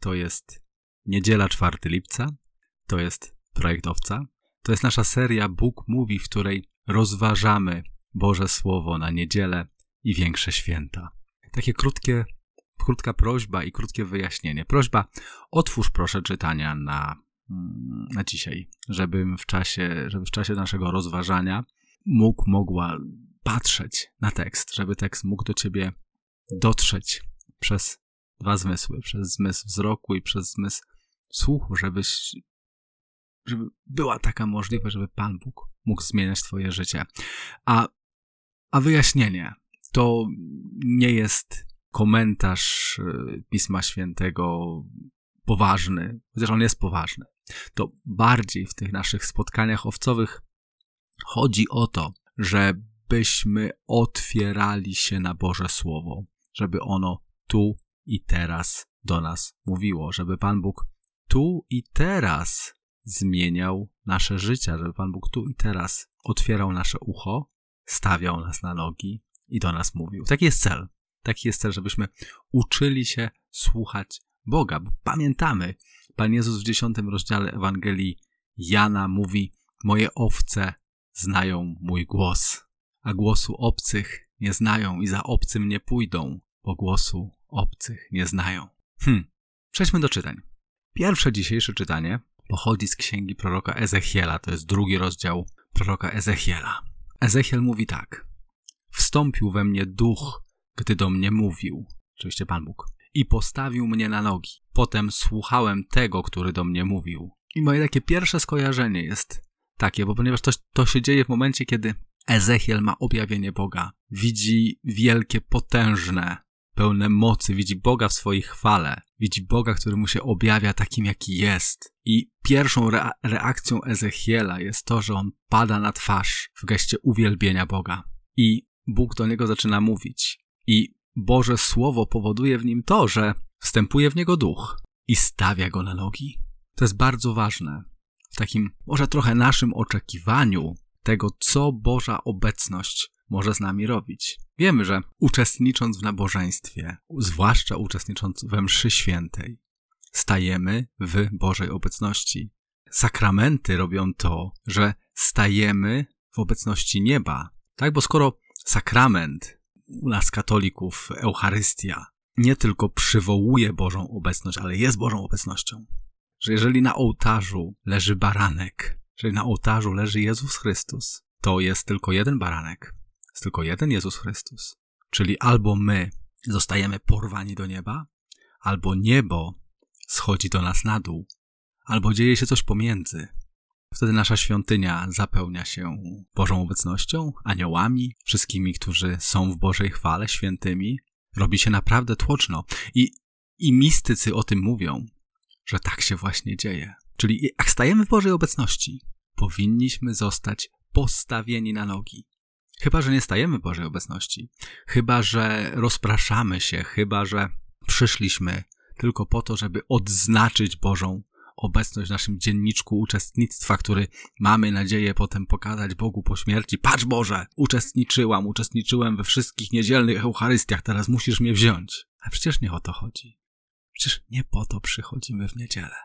To jest niedziela 4 lipca. To jest projekt Owca. To jest nasza seria Bóg mówi, w której rozważamy Boże Słowo na niedzielę i większe święta. Takie krótkie, krótka prośba i krótkie wyjaśnienie. Prośba, otwórz proszę czytania na, mm, na dzisiaj, żebym w czasie, żeby w czasie naszego rozważania mógł, mogła patrzeć na tekst, żeby tekst mógł do ciebie dotrzeć przez dwa zmysły, przez zmysł wzroku i przez zmysł słuchu, żebyś, żeby była taka możliwość, żeby Pan Bóg mógł zmieniać twoje życie. A, a wyjaśnienie to nie jest komentarz y, Pisma Świętego poważny, chociaż on jest poważny. To bardziej w tych naszych spotkaniach owcowych chodzi o to, żebyśmy otwierali się na Boże Słowo, żeby ono tu i teraz do nas mówiło, żeby Pan Bóg tu i teraz zmieniał nasze życia, żeby Pan Bóg tu i teraz otwierał nasze ucho, stawiał nas na nogi i do nas mówił. Taki jest cel. Taki jest cel, żebyśmy uczyli się słuchać Boga, bo pamiętamy, Pan Jezus w dziesiątym rozdziale Ewangelii Jana mówi: Moje owce znają mój głos, a głosu obcych nie znają i za obcym nie pójdą, bo głosu obcych nie znają. Hm, przejdźmy do czytań. Pierwsze dzisiejsze czytanie pochodzi z księgi proroka Ezechiela, to jest drugi rozdział proroka Ezechiela. Ezechiel mówi tak: Wstąpił we mnie duch, gdy do mnie mówił, oczywiście Pan Bóg, i postawił mnie na nogi. Potem słuchałem tego, który do mnie mówił. I moje takie pierwsze skojarzenie jest takie, bo ponieważ to, to się dzieje w momencie, kiedy Ezechiel ma objawienie Boga. Widzi wielkie, potężne, pełne mocy, widzi Boga w swojej chwale, widzi Boga, który mu się objawia takim, jaki jest. I pierwszą rea reakcją Ezechiela jest to, że on pada na twarz w geście uwielbienia Boga. I Bóg do niego zaczyna mówić. I Boże Słowo powoduje w nim to, że wstępuje w niego duch i stawia go na nogi. To jest bardzo ważne. W takim, może trochę naszym oczekiwaniu tego, co Boża obecność może z nami robić. Wiemy, że uczestnicząc w nabożeństwie, zwłaszcza uczestnicząc we mszy świętej, stajemy w Bożej obecności. Sakramenty robią to, że stajemy w obecności nieba. Tak, bo skoro sakrament u nas katolików, Eucharystia, nie tylko przywołuje Bożą obecność, ale jest Bożą obecnością. Że jeżeli na ołtarzu leży baranek, jeżeli na ołtarzu leży Jezus Chrystus, to jest tylko jeden baranek, jest tylko jeden Jezus Chrystus. Czyli albo my zostajemy porwani do nieba, albo niebo schodzi do nas na dół, albo dzieje się coś pomiędzy. Wtedy nasza świątynia zapełnia się Bożą obecnością, aniołami, wszystkimi, którzy są w Bożej chwale, świętymi. Robi się naprawdę tłoczno. I, i mistycy o tym mówią, że tak się właśnie dzieje. Czyli jak stajemy w Bożej obecności, powinniśmy zostać postawieni na nogi. Chyba, że nie stajemy w Bożej obecności, chyba, że rozpraszamy się, chyba, że przyszliśmy tylko po to, żeby odznaczyć Bożą obecność w naszym dzienniczku uczestnictwa, który mamy nadzieję potem pokazać Bogu po śmierci. Patrz Boże, uczestniczyłam, uczestniczyłem we wszystkich niedzielnych Eucharystiach, teraz musisz mnie wziąć. A przecież nie o to chodzi. Przecież nie po to przychodzimy w niedzielę.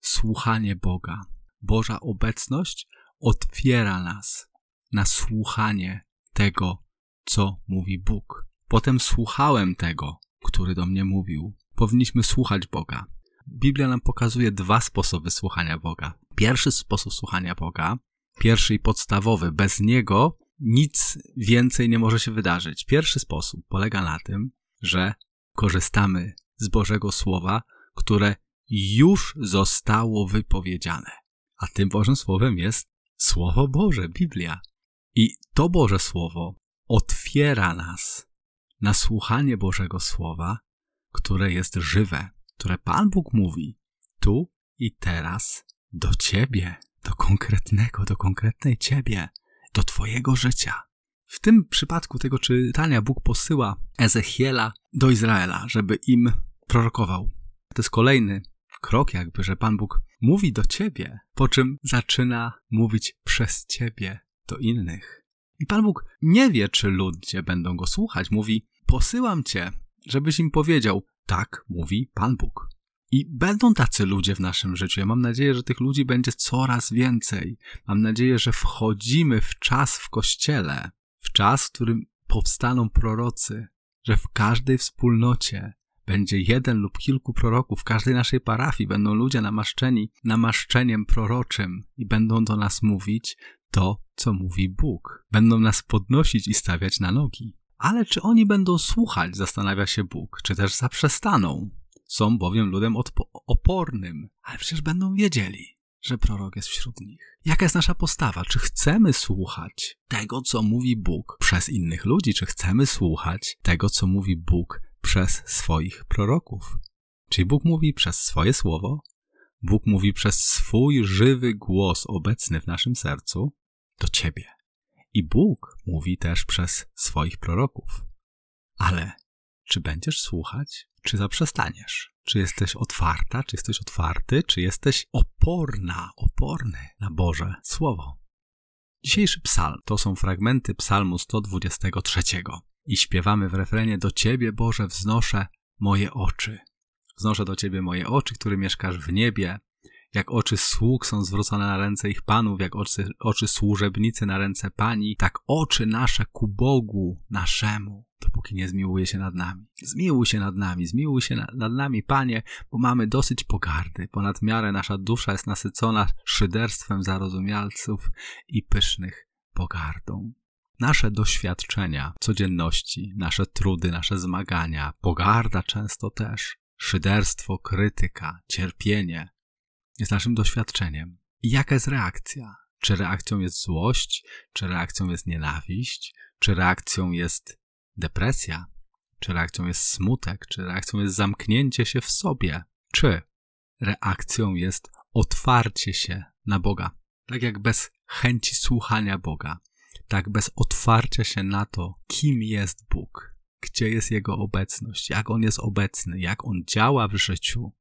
Słuchanie Boga, Boża obecność otwiera nas na słuchanie tego, co mówi Bóg. Potem słuchałem tego, który do mnie mówił. Powinniśmy słuchać Boga. Biblia nam pokazuje dwa sposoby słuchania Boga. Pierwszy sposób słuchania Boga, pierwszy i podstawowy, bez niego nic więcej nie może się wydarzyć. Pierwszy sposób polega na tym, że korzystamy z Bożego Słowa, które już zostało wypowiedziane. A tym Bożym Słowem jest Słowo Boże, Biblia. I to Boże Słowo otwiera nas na słuchanie Bożego Słowa, które jest żywe, które Pan Bóg mówi tu i teraz do Ciebie, do konkretnego, do konkretnej Ciebie, do Twojego życia. W tym przypadku tego czytania Bóg posyła Ezechiela do Izraela, żeby im prorokował. To jest kolejny krok, jakby, że Pan Bóg mówi do ciebie, po czym zaczyna mówić przez ciebie do innych. I Pan Bóg nie wie, czy ludzie będą go słuchać. Mówi: Posyłam cię, żebyś im powiedział: Tak mówi Pan Bóg. I będą tacy ludzie w naszym życiu. Ja mam nadzieję, że tych ludzi będzie coraz więcej. Mam nadzieję, że wchodzimy w czas w kościele, w czas, w którym powstaną prorocy, że w każdej wspólnocie będzie jeden lub kilku proroków, w każdej naszej parafii będą ludzie namaszczeni namaszczeniem proroczym i będą do nas mówić to, co mówi Bóg. Będą nas podnosić i stawiać na nogi. Ale czy oni będą słuchać, zastanawia się Bóg, czy też zaprzestaną? Są bowiem ludem opornym, ale przecież będą wiedzieli, że prorok jest wśród nich. Jaka jest nasza postawa? Czy chcemy słuchać tego, co mówi Bóg przez innych ludzi? Czy chcemy słuchać tego, co mówi Bóg przez swoich proroków? Czyli Bóg mówi przez swoje słowo, Bóg mówi przez swój żywy głos obecny w naszym sercu do ciebie. I Bóg mówi też przez swoich proroków. Ale czy będziesz słuchać, czy zaprzestaniesz? Czy jesteś otwarta, czy jesteś otwarty, czy jesteś oporna, oporny na Boże Słowo? Dzisiejszy psalm to są fragmenty psalmu 123 i śpiewamy w refrenie Do Ciebie, Boże, wznoszę moje oczy. Wznoszę do Ciebie moje oczy, który mieszkasz w niebie, jak oczy sług są zwrócone na ręce ich panów, jak oczy, oczy służebnicy na ręce pani, tak oczy nasze ku Bogu naszemu, dopóki nie zmiłuje się nad nami. Zmiłuj się nad nami, zmiłuj się nad, nad nami, Panie, bo mamy dosyć pogardy. Ponad miarę nasza dusza jest nasycona szyderstwem zarozumialców i pysznych pogardą. Nasze doświadczenia codzienności, nasze trudy, nasze zmagania, pogarda często też, szyderstwo, krytyka, cierpienie, jest naszym doświadczeniem. I jaka jest reakcja? Czy reakcją jest złość, czy reakcją jest nienawiść, czy reakcją jest depresja, czy reakcją jest smutek, czy reakcją jest zamknięcie się w sobie, czy reakcją jest otwarcie się na Boga. Tak jak bez chęci słuchania Boga, tak bez otwarcia się na to, kim jest Bóg, gdzie jest Jego obecność, jak On jest obecny, jak On działa w życiu,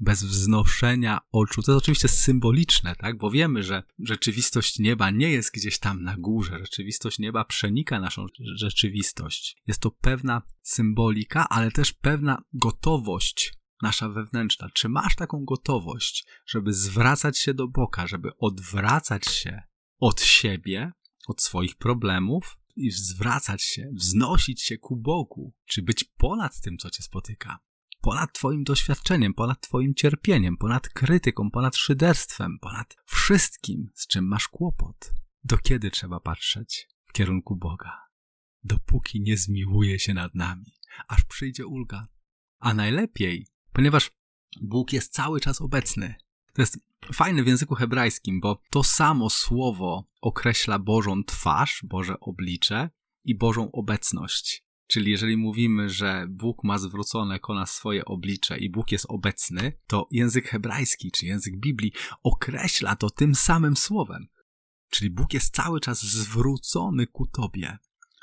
bez wznoszenia oczu. To jest oczywiście symboliczne, tak? Bo wiemy, że rzeczywistość nieba nie jest gdzieś tam na górze. Rzeczywistość nieba przenika naszą rzeczywistość. Jest to pewna symbolika, ale też pewna gotowość nasza wewnętrzna. Czy masz taką gotowość, żeby zwracać się do Boga, żeby odwracać się od siebie, od swoich problemów i zwracać się, wznosić się ku Bogu, czy być ponad tym, co cię spotyka? Ponad Twoim doświadczeniem, ponad Twoim cierpieniem, ponad krytyką, ponad szyderstwem, ponad wszystkim, z czym masz kłopot. Do kiedy trzeba patrzeć w kierunku Boga? Dopóki nie zmiłuje się nad nami, aż przyjdzie ulga. A najlepiej, ponieważ Bóg jest cały czas obecny. To jest fajne w języku hebrajskim, bo to samo słowo określa Bożą twarz, Boże oblicze i Bożą obecność. Czyli jeżeli mówimy, że Bóg ma zwrócone ku nas swoje oblicze i Bóg jest obecny, to język hebrajski czy język Biblii określa to tym samym słowem. Czyli Bóg jest cały czas zwrócony ku tobie.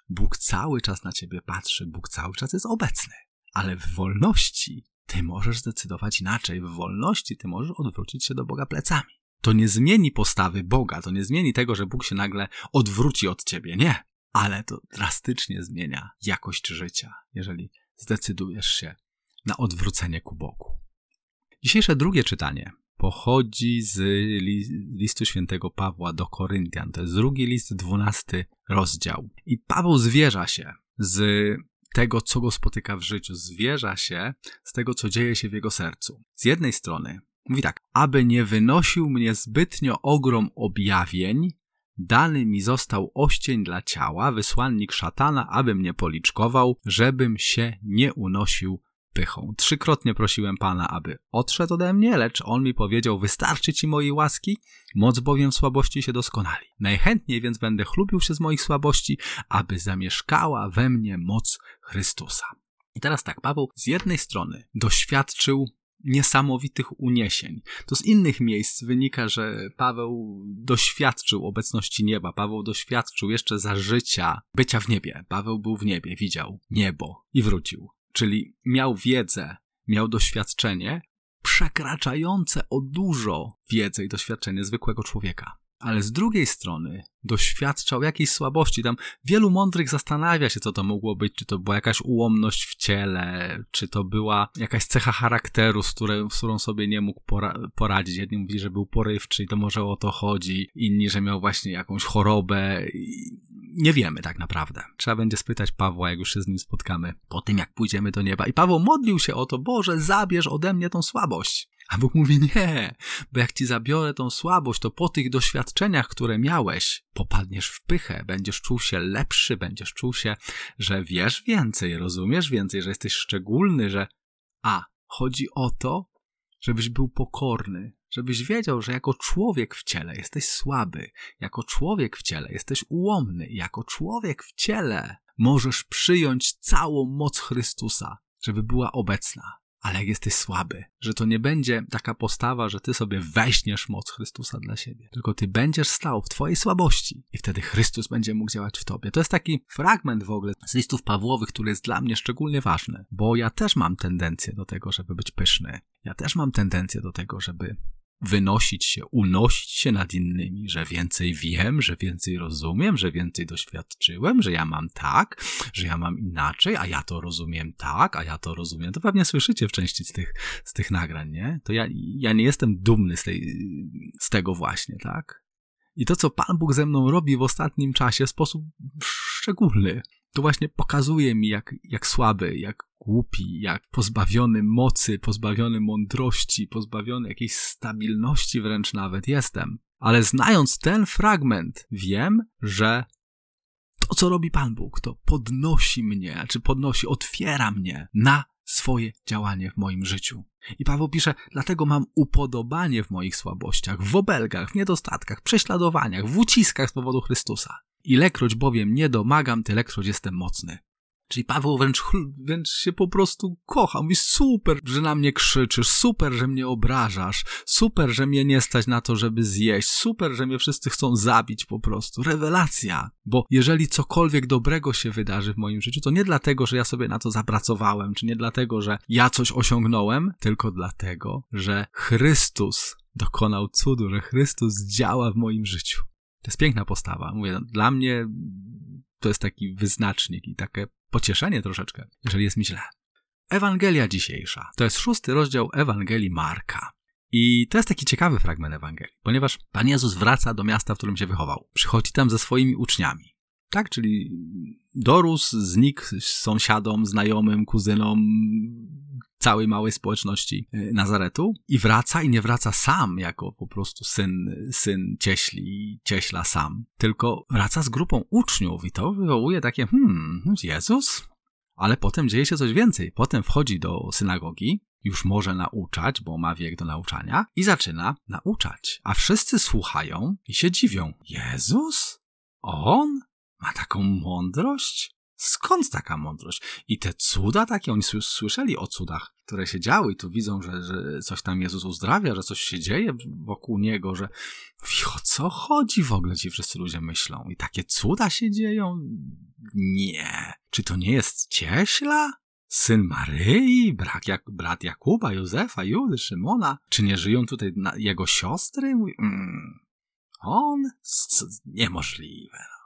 Bóg cały czas na ciebie patrzy, Bóg cały czas jest obecny. Ale w wolności ty możesz zdecydować inaczej. W wolności ty możesz odwrócić się do Boga plecami. To nie zmieni postawy Boga, to nie zmieni tego, że Bóg się nagle odwróci od ciebie. Nie ale to drastycznie zmienia jakość życia, jeżeli zdecydujesz się na odwrócenie ku Bogu. Dzisiejsze drugie czytanie pochodzi z listu świętego Pawła do Koryntian. To jest drugi list, dwunasty rozdział. I Paweł zwierza się z tego, co go spotyka w życiu, zwierza się z tego, co dzieje się w jego sercu. Z jednej strony mówi tak, aby nie wynosił mnie zbytnio ogrom objawień, Dany mi został oścień dla ciała, wysłannik szatana, aby mnie policzkował, żebym się nie unosił pychą. Trzykrotnie prosiłem Pana, aby odszedł ode mnie, lecz On mi powiedział, wystarczy Ci mojej łaski, moc bowiem w słabości się doskonali. Najchętniej więc będę chlubił się z moich słabości, aby zamieszkała we mnie moc Chrystusa. I teraz tak, Paweł z jednej strony doświadczył niesamowitych uniesień. To z innych miejsc wynika, że Paweł doświadczył obecności nieba. Paweł doświadczył jeszcze za życia bycia w niebie. Paweł był w niebie, widział niebo i wrócił. Czyli miał wiedzę, miał doświadczenie przekraczające o dużo wiedzę i doświadczenie zwykłego człowieka. Ale z drugiej strony doświadczał jakiejś słabości. Tam wielu mądrych zastanawia się, co to mogło być. Czy to była jakaś ułomność w ciele, czy to była jakaś cecha charakteru, z, z którą sobie nie mógł pora poradzić. Jedni mówili, że był porywczy i to może o to chodzi, inni, że miał właśnie jakąś chorobę. Nie wiemy tak naprawdę. Trzeba będzie spytać Pawła, jak już się z nim spotkamy, po tym jak pójdziemy do nieba. I Paweł modlił się o to, Boże, zabierz ode mnie tą słabość. A Bóg mówi nie, bo jak ci zabiorę tą słabość, to po tych doświadczeniach, które miałeś, popadniesz w pychę, będziesz czuł się lepszy, będziesz czuł się, że wiesz więcej, rozumiesz więcej, że jesteś szczególny, że a, chodzi o to, żebyś był pokorny, żebyś wiedział, że jako człowiek w ciele jesteś słaby, jako człowiek w ciele jesteś ułomny, jako człowiek w ciele możesz przyjąć całą moc Chrystusa, żeby była obecna ale jak jesteś słaby, że to nie będzie taka postawa, że ty sobie weźmiesz moc Chrystusa dla siebie, tylko ty będziesz stał w twojej słabości i wtedy Chrystus będzie mógł działać w tobie. To jest taki fragment w ogóle z listów Pawłowych, który jest dla mnie szczególnie ważny, bo ja też mam tendencję do tego, żeby być pyszny. Ja też mam tendencję do tego, żeby wynosić się, unosić się nad innymi, że więcej wiem, że więcej rozumiem, że więcej doświadczyłem, że ja mam tak, że ja mam inaczej, a ja to rozumiem tak, a ja to rozumiem. To pewnie słyszycie w części z tych, z tych nagrań, nie? To ja, ja nie jestem dumny z, tej, z tego właśnie, tak? I to, co Pan Bóg ze mną robi w ostatnim czasie w sposób szczególny, to właśnie pokazuje mi, jak, jak słaby, jak głupi, jak pozbawiony mocy, pozbawiony mądrości, pozbawiony jakiejś stabilności wręcz nawet jestem. Ale znając ten fragment, wiem, że to, co robi Pan Bóg, to podnosi mnie, czy podnosi, otwiera mnie na swoje działanie w moim życiu. I Paweł pisze, dlatego mam upodobanie w moich słabościach, w obelgach, w niedostatkach, prześladowaniach, w uciskach z powodu Chrystusa. Ilekroć bowiem nie domagam, tylekroć jestem mocny. Czyli Paweł wręcz, wręcz się po prostu kocha. Mówi, super, że na mnie krzyczysz, super, że mnie obrażasz, super, że mnie nie stać na to, żeby zjeść, super, że mnie wszyscy chcą zabić po prostu. Rewelacja. Bo jeżeli cokolwiek dobrego się wydarzy w moim życiu, to nie dlatego, że ja sobie na to zapracowałem, czy nie dlatego, że ja coś osiągnąłem, tylko dlatego, że Chrystus dokonał cudu, że Chrystus działa w moim życiu. To jest piękna postawa. Mówię, dla mnie to jest taki wyznacznik i takie pocieszenie troszeczkę, jeżeli jest mi źle. Ewangelia dzisiejsza. To jest szósty rozdział Ewangelii Marka. I to jest taki ciekawy fragment Ewangelii, ponieważ Pan Jezus wraca do miasta, w którym się wychował. Przychodzi tam ze swoimi uczniami. Tak, czyli dorósł, znikł sąsiadom, znajomym, kuzynom, całej małej społeczności y, Nazaretu i wraca i nie wraca sam jako po prostu syn, syn cieśli, cieśla sam, tylko wraca z grupą uczniów i to wywołuje takie, hmm, Jezus? Ale potem dzieje się coś więcej. Potem wchodzi do synagogi, już może nauczać, bo ma wiek do nauczania i zaczyna nauczać. A wszyscy słuchają i się dziwią. Jezus? On? Ma taką mądrość? Skąd taka mądrość? I te cuda takie, oni słyszeli o cudach, które się działy i tu widzą, że, że coś tam Jezus uzdrawia, że coś się dzieje wokół Niego, że o co chodzi w ogóle ci wszyscy ludzie myślą? I takie cuda się dzieją? Nie. Czy to nie jest cieśla? Syn Maryi, brat, Jak brat Jakuba, Józefa, Judy, Szymona? Czy nie żyją tutaj jego siostry? Mm. On? Niemożliwe.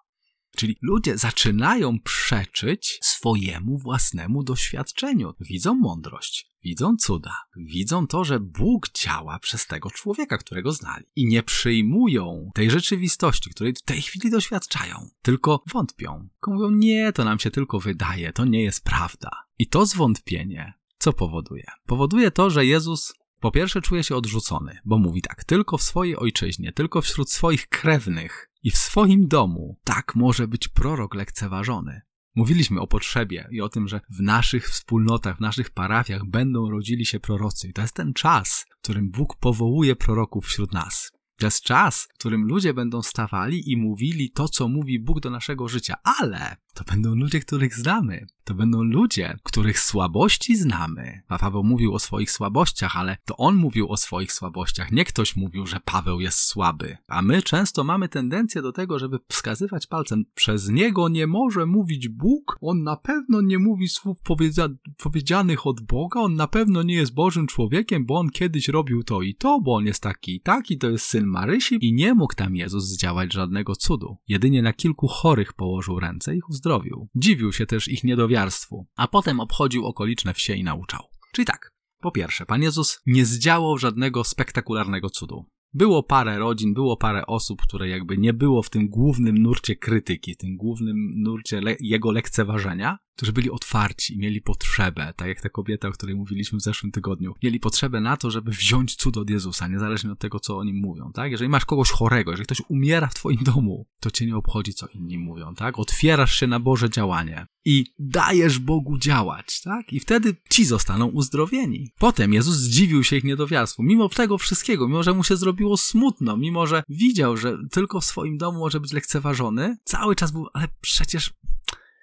Czyli ludzie zaczynają przeczyć swojemu własnemu doświadczeniu. Widzą mądrość, widzą cuda, widzą to, że Bóg działa przez tego człowieka, którego znali. I nie przyjmują tej rzeczywistości, której w tej chwili doświadczają, tylko wątpią. Mówią, nie, to nam się tylko wydaje, to nie jest prawda. I to zwątpienie co powoduje? Powoduje to, że Jezus po pierwsze czuje się odrzucony, bo mówi tak, tylko w swojej ojczyźnie, tylko wśród swoich krewnych i w swoim domu tak może być prorok lekceważony. Mówiliśmy o potrzebie i o tym, że w naszych wspólnotach, w naszych parafiach będą rodzili się prorocy. I to jest ten czas, w którym Bóg powołuje proroków wśród nas. To jest czas, w którym ludzie będą stawali i mówili to, co mówi Bóg do naszego życia. Ale To będą ludzie, których znamy. To będą ludzie, których słabości znamy. A Paweł mówił o swoich słabościach, ale to on mówił o swoich słabościach. Nie ktoś mówił, że Paweł jest słaby. A my często mamy tendencję do tego, żeby wskazywać palcem. Przez niego nie może mówić Bóg. On na pewno nie mówi słów powiedzia- powiedzianych od Boga. On na pewno nie jest Bożym człowiekiem, bo on kiedyś robił to i to, bo on jest taki i taki, to jest syn Marysi i nie mógł tam Jezus zdziałać żadnego cudu. Jedynie na kilku chorych położył ręce i ich uzdrowił. Dziwił się też ich niedowiarstwu, a potem obchodził okoliczne wsie i nauczał. Czyli tak, po pierwsze, Pan Jezus nie zdziałał żadnego spektakularnego cudu. Było parę rodzin, było parę osób, które jakby nie było w tym głównym nurcie krytyki, tym głównym nurcie le jego lekceważenia, którzy byli otwarci i mieli potrzebę, tak jak ta kobieta, o której mówiliśmy w zeszłym tygodniu, mieli potrzebę na to, żeby wziąć cud od Jezusa, niezależnie od tego, co o nim mówią, tak? Jeżeli masz kogoś chorego, jeżeli ktoś umiera w twoim domu, to cię nie obchodzi, co inni mówią, tak? Otwierasz się na Boże działanie i dajesz Bogu działać, tak? I wtedy ci zostaną uzdrowieni. Potem Jezus zdziwił się ich niedowiarstwu. Mimo tego wszystkiego, mimo że mu się zrobiło smutno, mimo że widział, że tylko w swoim domu może być lekceważony, cały czas był, ale przecież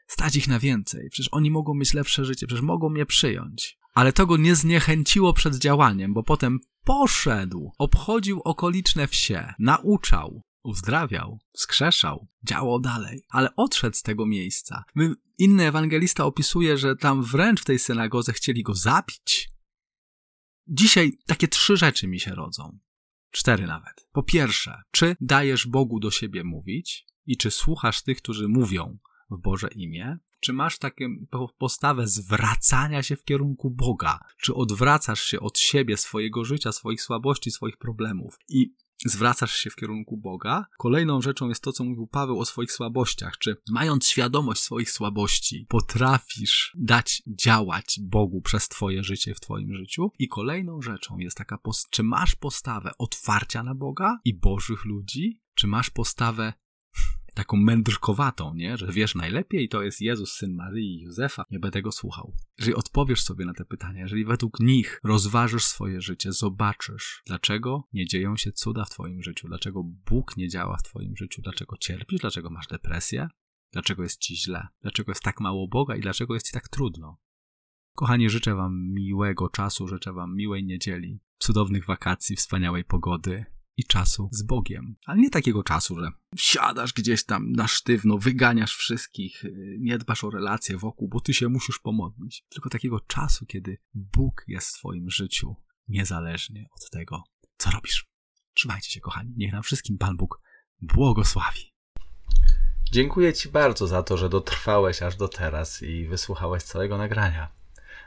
stać ich na więcej. Przecież oni mogą mieć lepsze życie, przecież mogą mnie przyjąć. Ale to go nie zniechęciło przed działaniem, bo potem poszedł, obchodził okoliczne wsie, nauczał, uzdrawiał, skrzeszał, działał dalej, ale odszedł z tego miejsca. Inny ewangelista opisuje, że tam wręcz w tej synagodze chcieli go zabić. Dzisiaj takie trzy rzeczy mi się rodzą. Cztery nawet. Po pierwsze, czy dajesz Bogu do siebie mówić i czy słuchasz tych, którzy mówią w Boże imię? Czy masz taką postawę zwracania się w kierunku Boga? Czy odwracasz się od siebie, swojego życia, swoich słabości, swoich problemów i zwracasz się w kierunku Boga? Kolejną rzeczą jest to, co mówił Paweł o swoich słabościach. Czy mając świadomość swoich słabości, potrafisz dać działać Bogu przez Twoje życie w Twoim życiu? I kolejną rzeczą jest taka, czy masz postawę otwarcia na Boga i Bożych ludzi? Czy masz postawę taką mędrkowatą, nie? Że wiesz najlepiej, to jest Jezus, syn Maryi i Józefa, nie będę go słuchał. Jeżeli odpowiesz sobie na te pytania, jeżeli według nich rozważysz swoje życie, zobaczysz, dlaczego nie dzieją się cuda w twoim życiu, dlaczego Bóg nie działa w twoim życiu, dlaczego cierpisz, dlaczego masz depresję, dlaczego jest ci źle, dlaczego jest tak mało Boga i dlaczego jest ci tak trudno. Kochani, życzę wam miłego czasu, życzę wam miłej niedzieli, cudownych wakacji, wspaniałej pogody, i czasu z Bogiem. Ale nie takiego czasu, że siadasz gdzieś tam na sztywno, wyganiasz wszystkich, y, nie dbasz o relacje wokół, bo ty się musisz pomodlić. Tylko takiego czasu, kiedy Bóg jest w twoim życiu, niezależnie od tego, co robisz. Trzymajcie się, kochani. Niech nam wszystkim Pan Bóg błogosławi. Dziękuję Ci bardzo za to, że dotrwałeś aż do teraz i wysłuchałeś całego nagrania.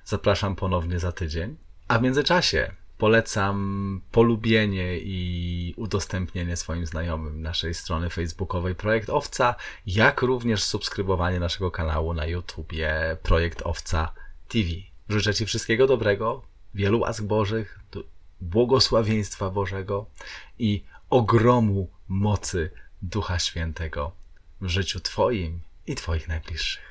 Zapraszam ponownie za tydzień. A w międzyczasie polecam polubienie i udostępnienie swoim znajomym naszej strony facebookowej Projekt Owca, jak również subskrybowanie naszego kanału na YouTubie Projekt Owca TV. Życzę Ci wszystkiego dobrego, wielu łask Bożych, błogosławieństwa Bożego i ogromu mocy Ducha Świętego w życiu Twoim i Twoich najbliższych.